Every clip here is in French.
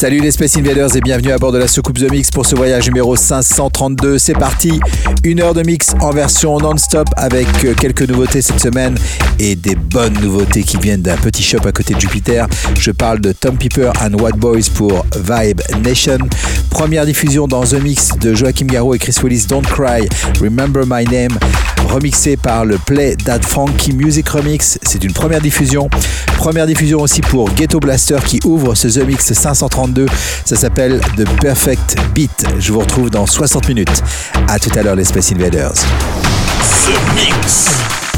Salut les Space Invaders et bienvenue à bord de la soucoupe The Mix pour ce voyage numéro 532. C'est parti, une heure de mix en version non-stop avec euh, quelques nouveautés cette semaine et des bonnes nouveautés qui viennent d'un petit shop à côté de Jupiter. Je parle de Tom Piper and What Boys pour Vibe Nation. Première diffusion dans The Mix de Joachim Garraud et Chris Willis Don't Cry, Remember My Name, remixé par le Play That Funky Music Remix. C'est une première diffusion. Première diffusion aussi pour Ghetto Blaster qui ouvre ce The Mix 532 ça s'appelle The Perfect Beat. Je vous retrouve dans 60 minutes. À tout à l'heure les Space Invaders. The Mix.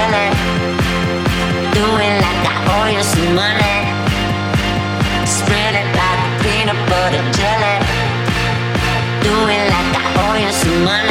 money. Doing like I owe you some money. Spread it like peanut butter jelly. Doing like I owe you some money.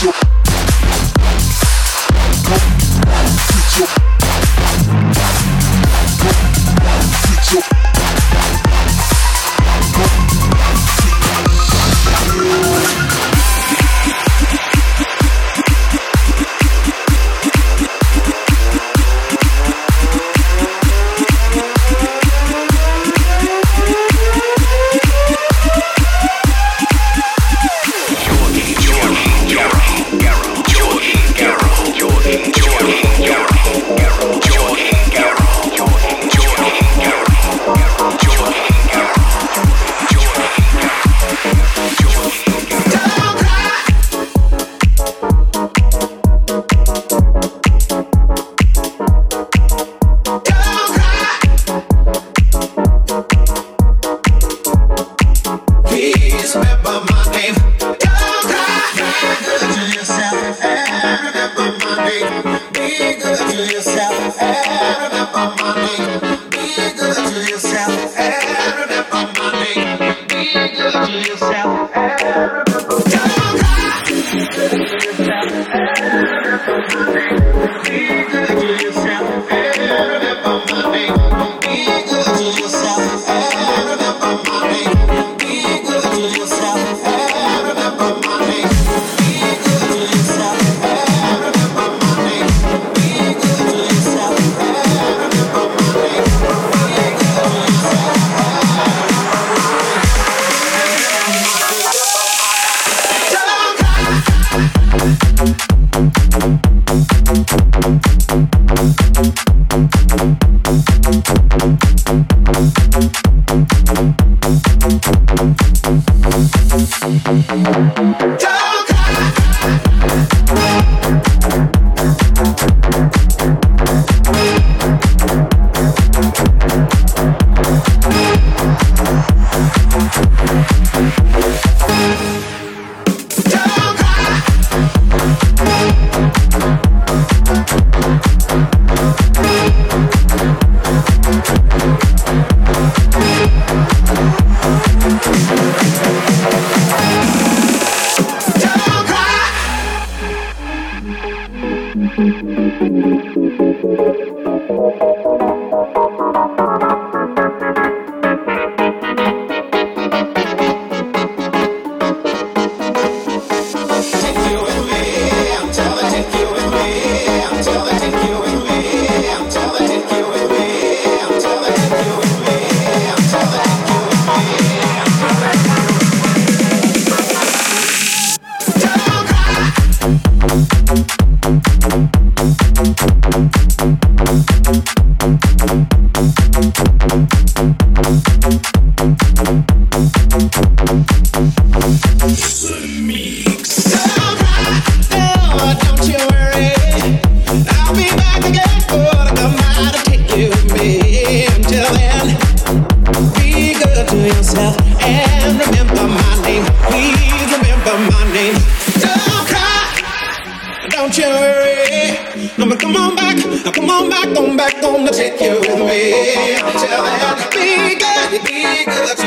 Thank you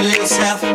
yourself.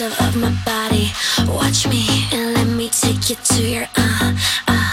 of my body. Watch me and let me take you to your uh, uh.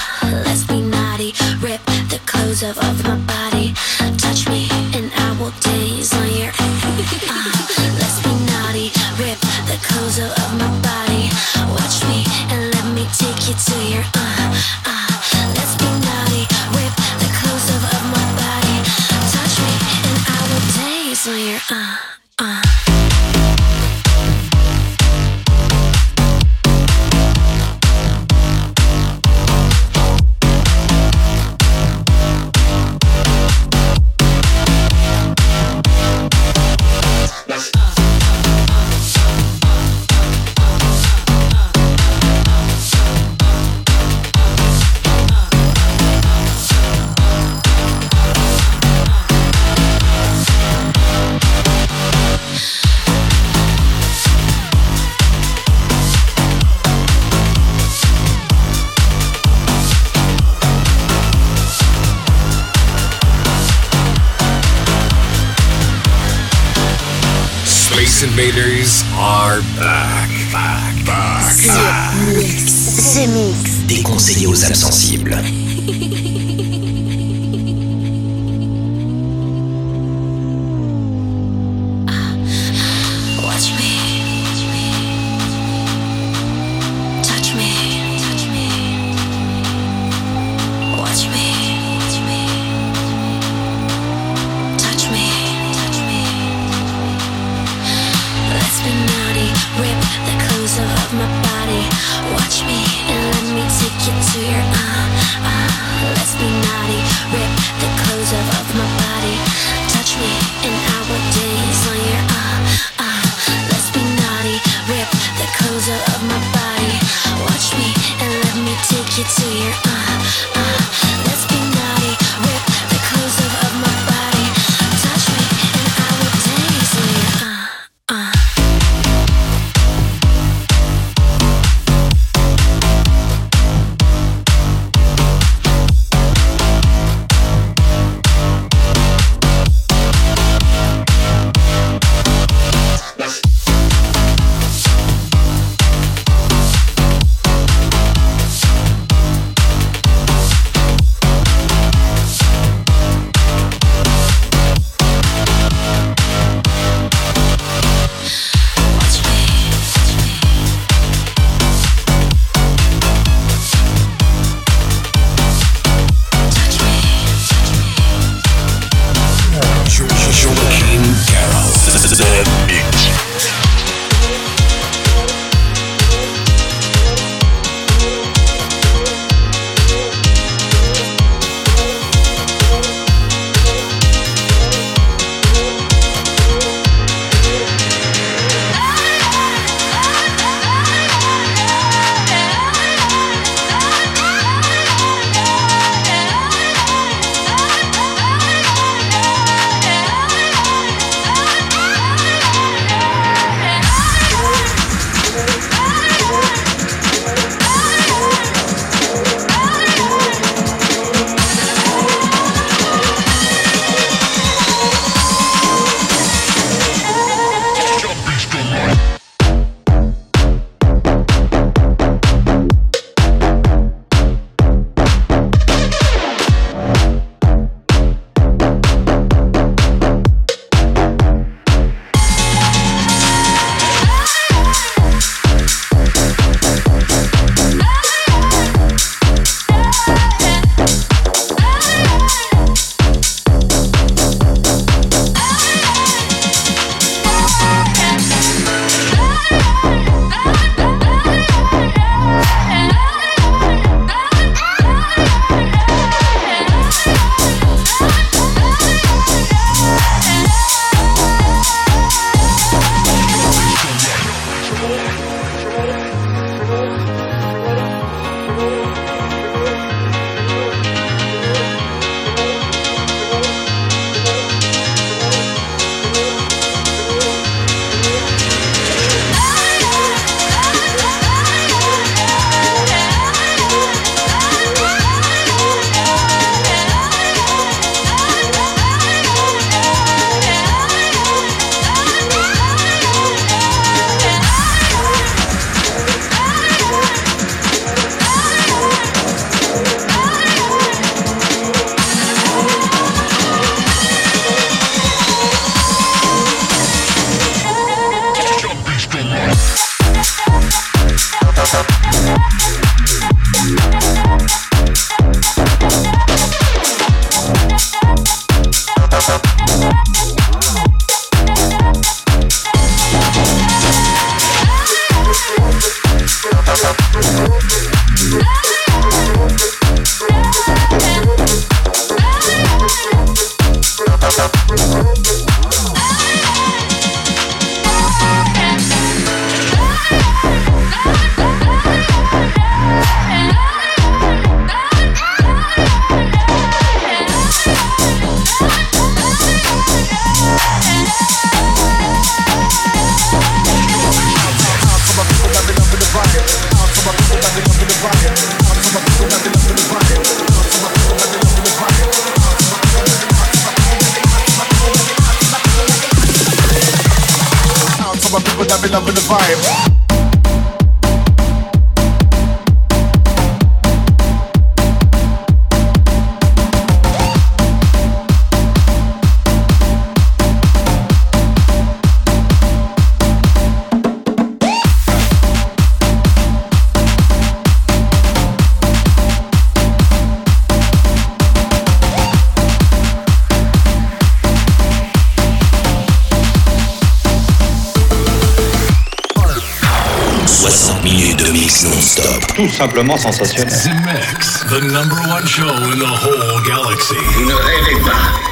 Simplement sensationnel. The Mix, the number one show in the whole galaxy. Vous ne rêvez pas.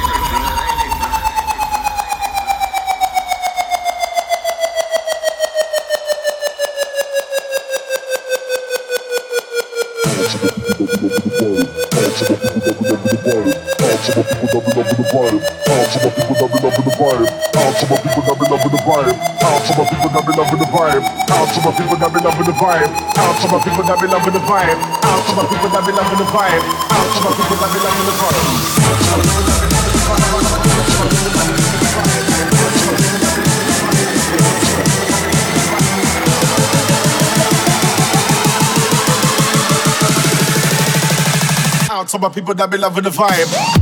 Vibe. Out to my people that be loving the vibe. Out to my people that be loving the vibe. Out to my people that be loving the vibe. Out to my people that be loving the vibe.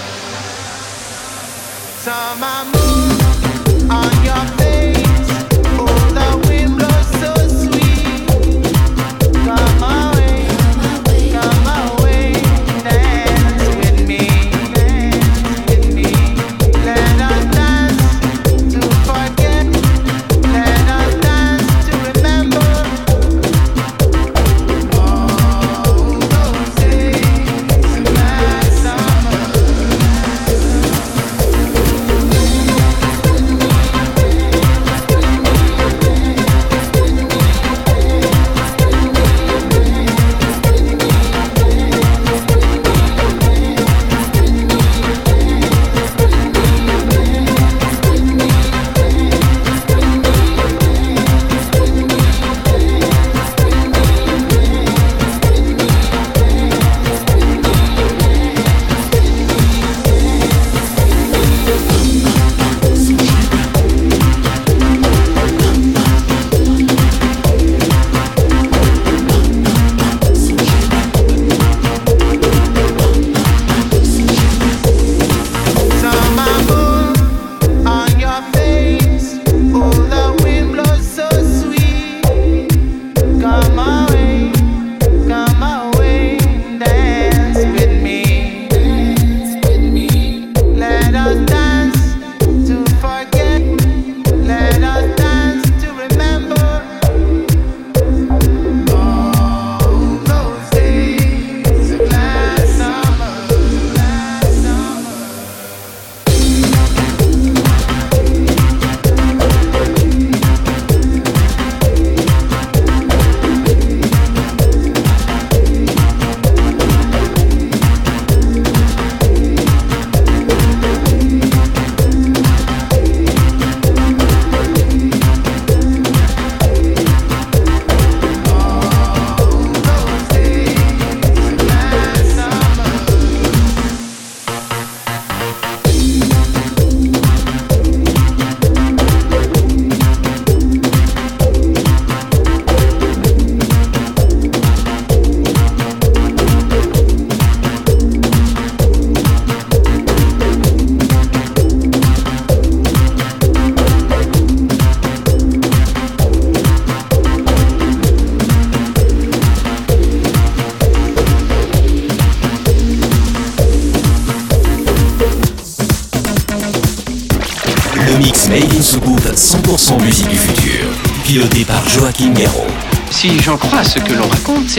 time I move on your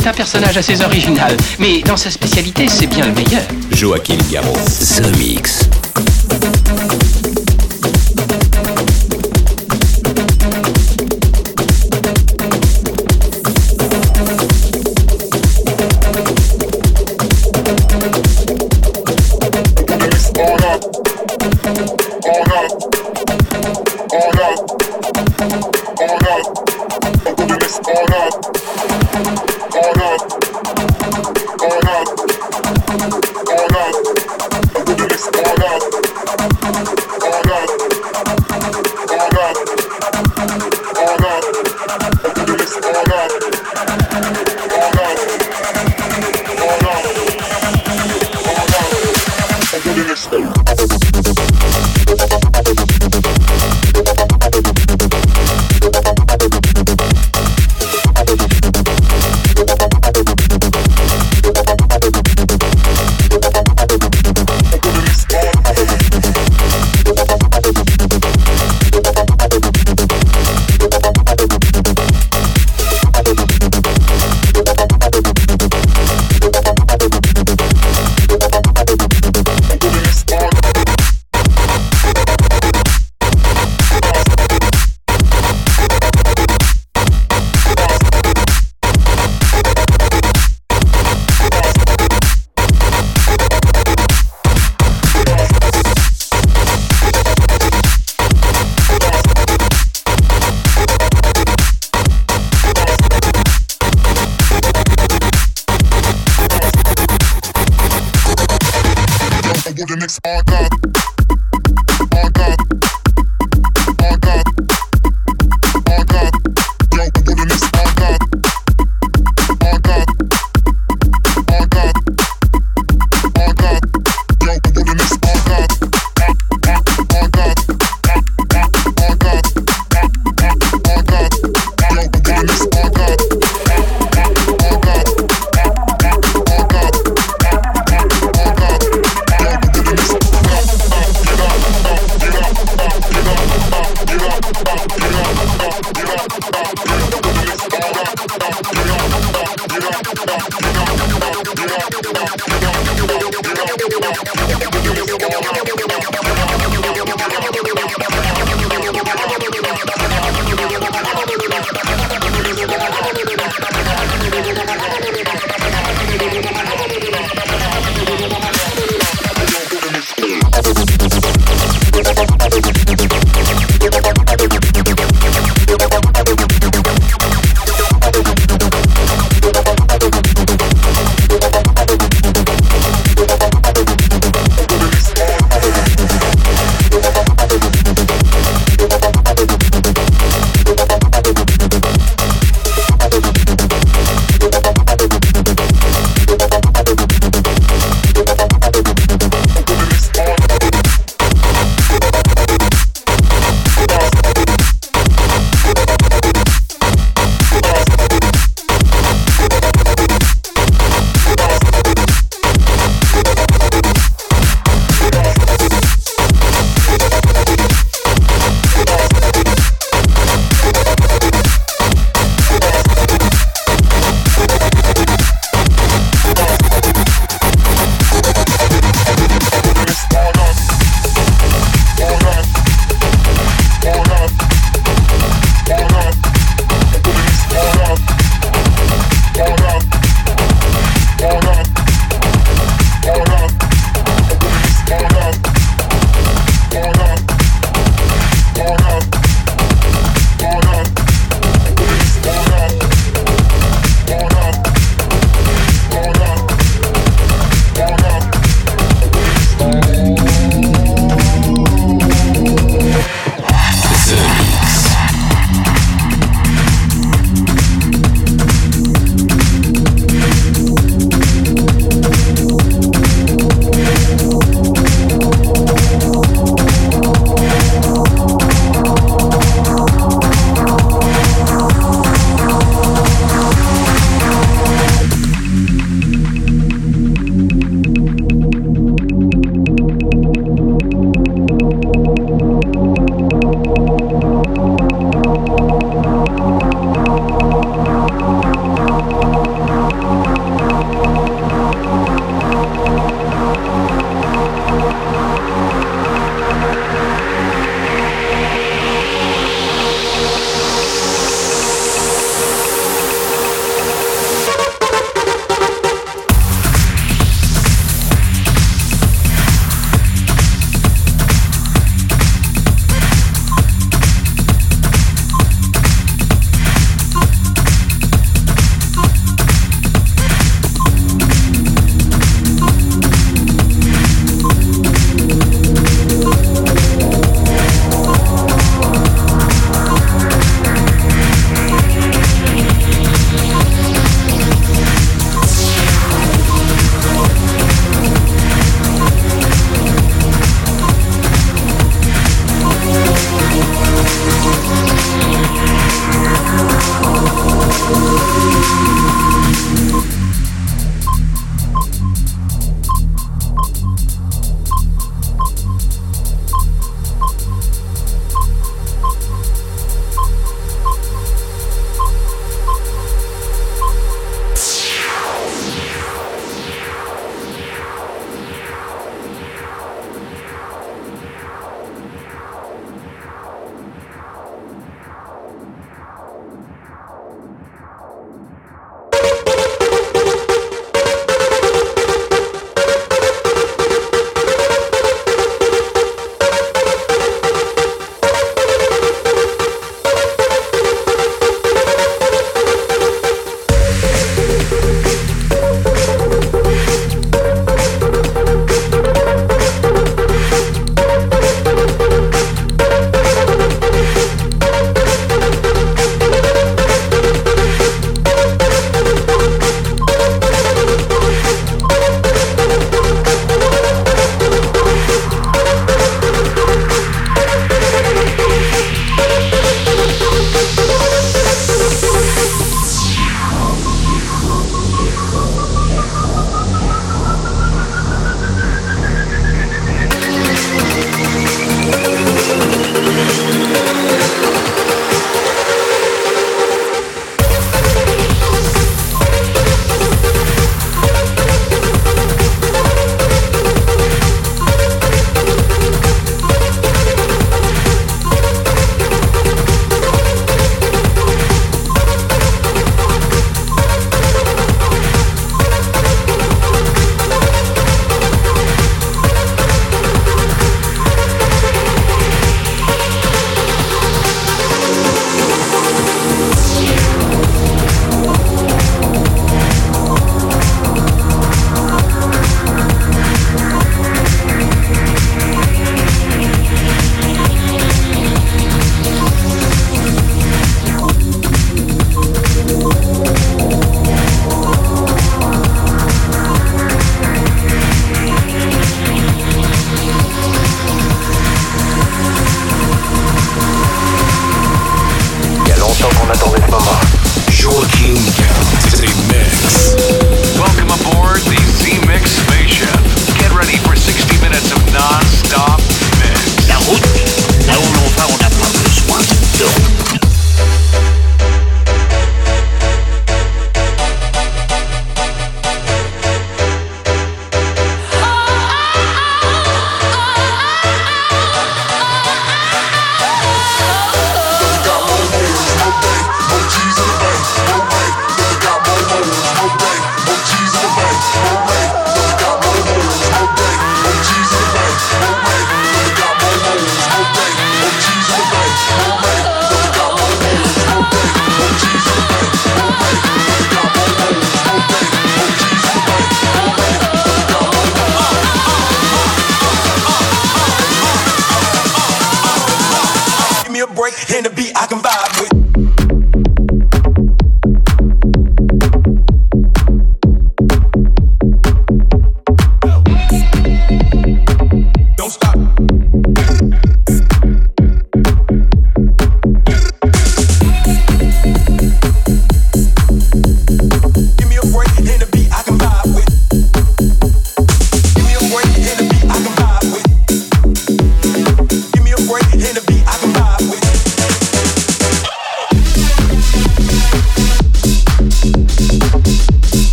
c'est un personnage assez original, mais dans sa spécialité, c'est bien le meilleur. Joachim Garraud, The Mix.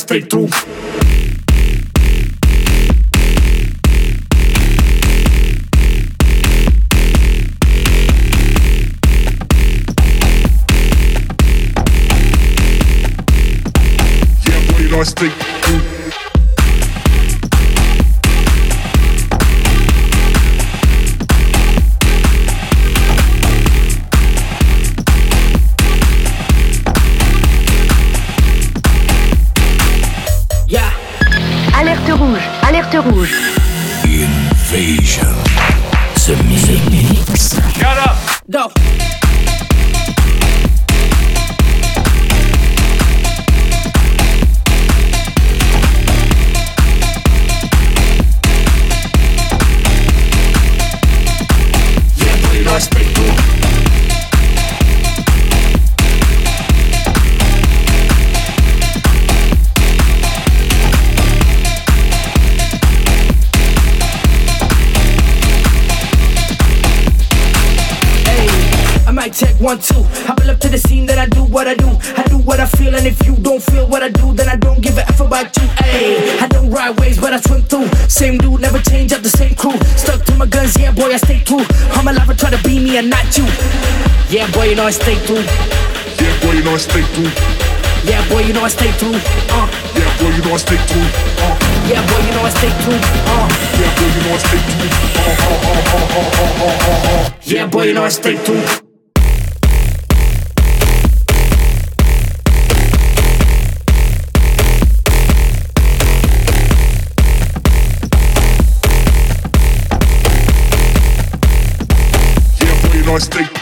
straight through. One, two. I pull up to the scene, that I do what I do. I do what I feel, and if you don't feel what I do, then I don't give a F about you. Ayy, I don't ride waves, but I swim through. Same dude, never change up the same crew. Stuck to my guns, yeah, boy, I stay true. I'm alive, I try to be me and not you. Yeah, boy, you know I stay true. Yeah, boy, you know I stay true. Yeah, boy, you know I stay true. Uh. Yeah, boy, you know I stay true. Uh. Yeah, boy, you know I stay true. Uh. Yeah, boy, you know I stay true. Uh, uh, uh, uh, uh, uh, uh, uh. Yeah, boy, you know I stay true. gonna stay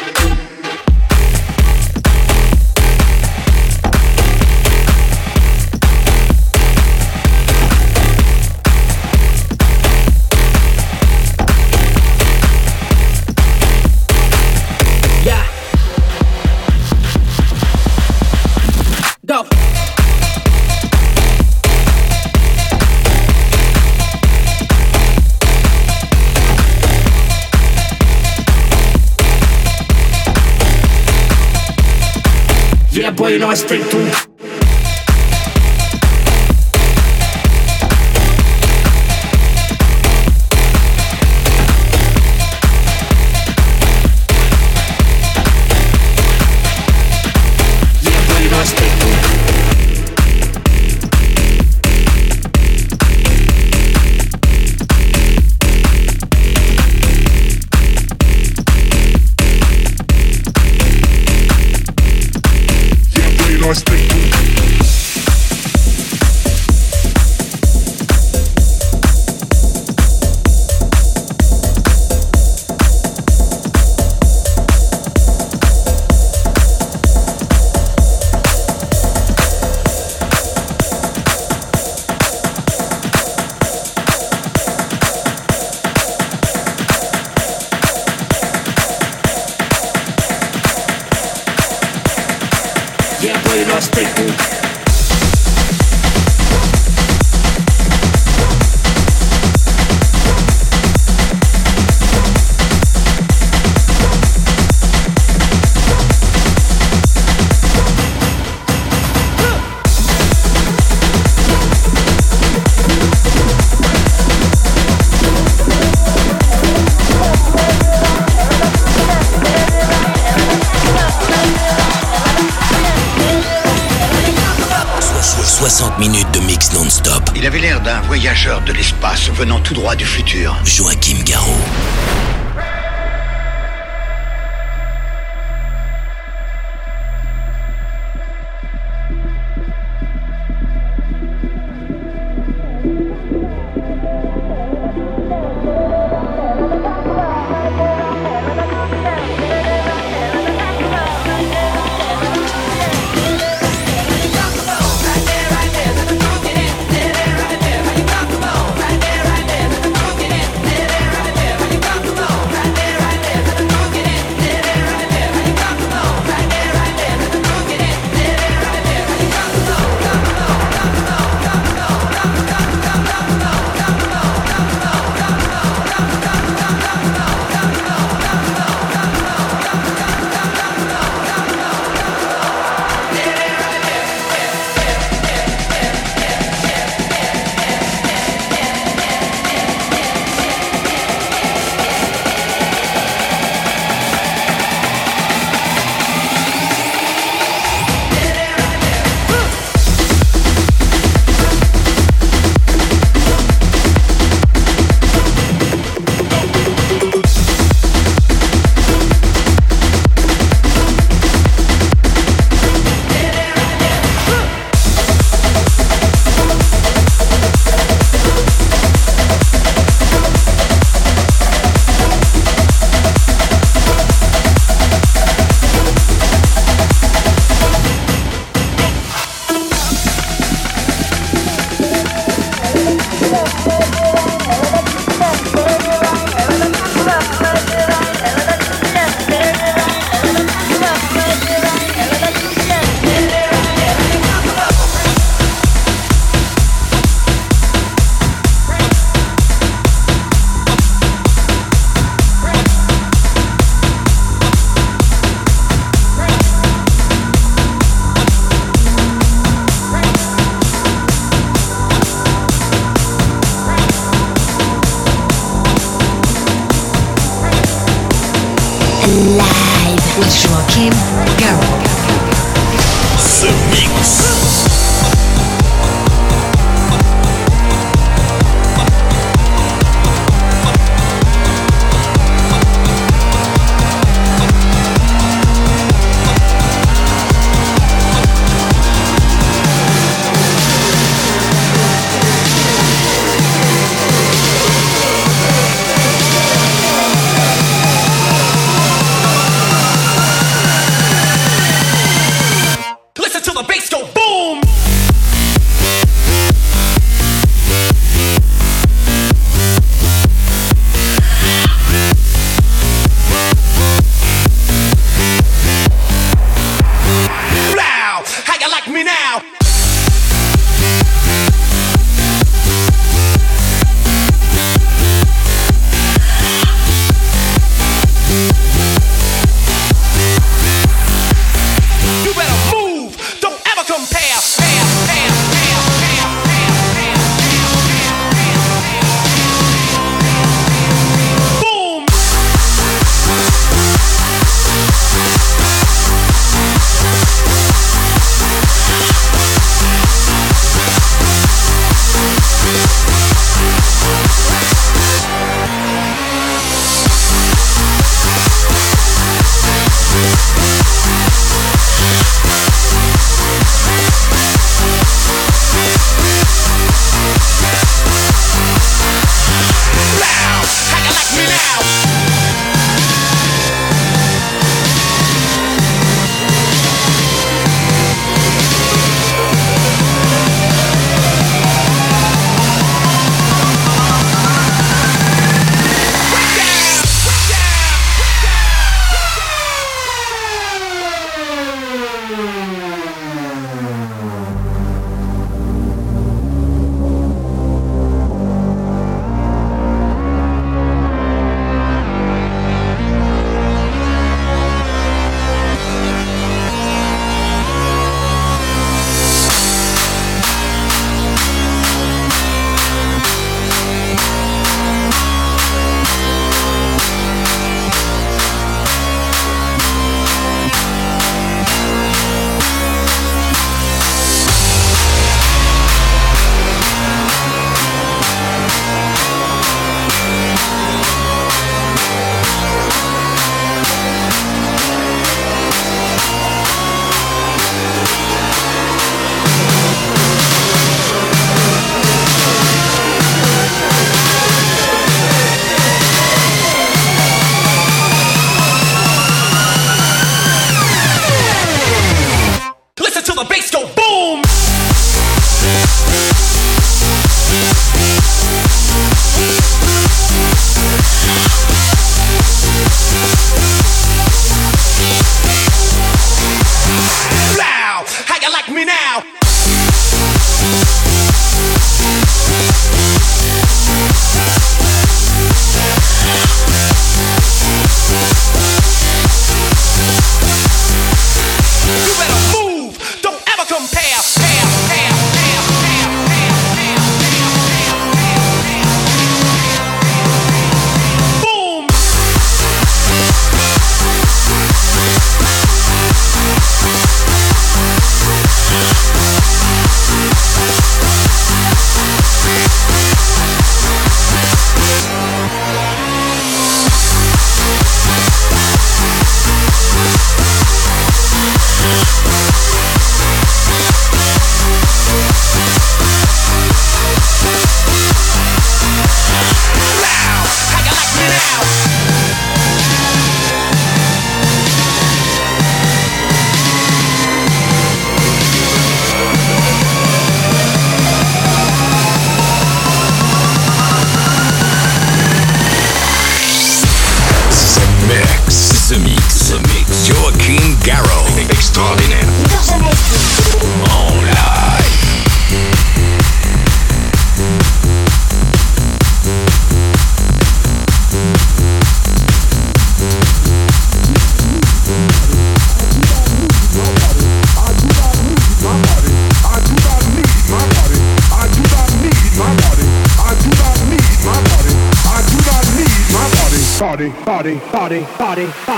You know I sprint too? North Street.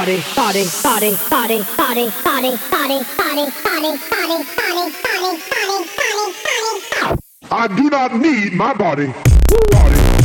Body, body, body, body, body, body, body, body, body, body, body, body, body, body. party. I do not need my body. Body.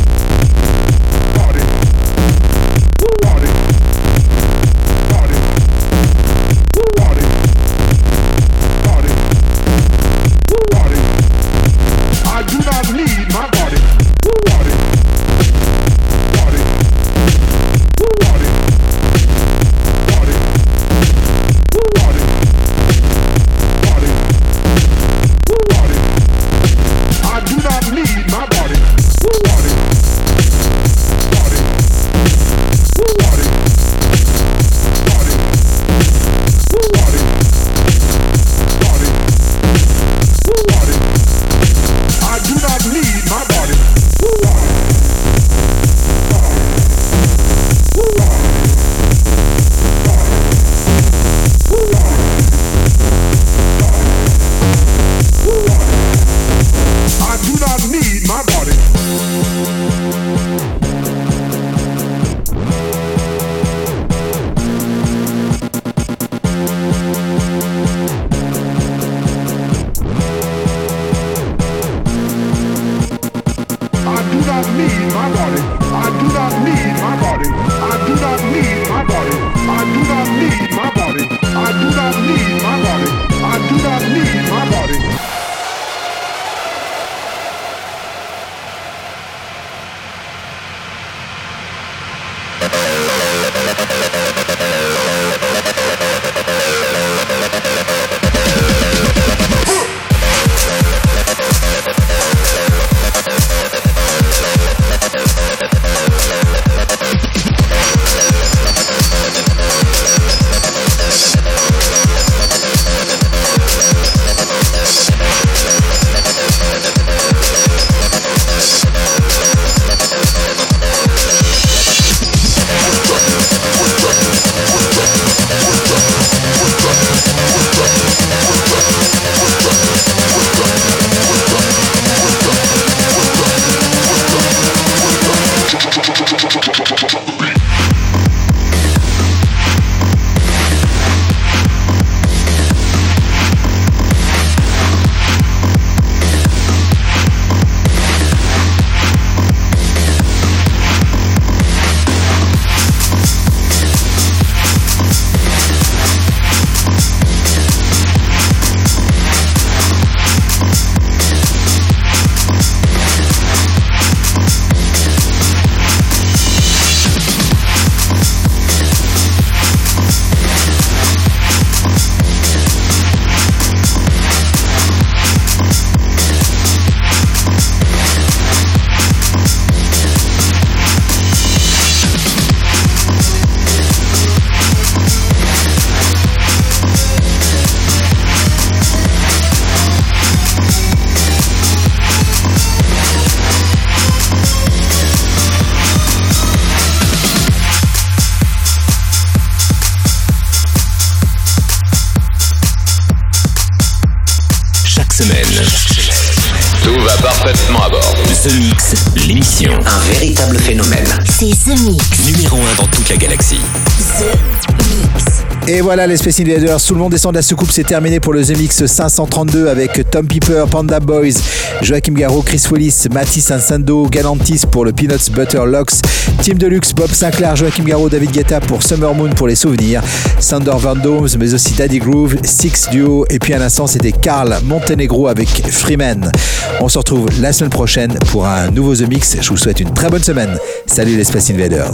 Mix. Et voilà les Space Invaders, tout le monde descend de la soucoupe, c'est terminé pour le The Mix 532 avec Tom Piper, Panda Boys, Joachim Garraud, Chris Willis, Mathis Ansando, Galantis pour le Peanuts Butter Locks, Tim Deluxe, Bob Sinclair, Joachim Garraud, David Guetta pour Summer Moon pour les souvenirs, Sander Van Domes, mais aussi Daddy Groove, Six Duo, et puis à l'instant c'était Carl Montenegro avec Freeman. On se retrouve la semaine prochaine pour un nouveau The Mix. Je vous souhaite une très bonne semaine. Salut les Space Invaders.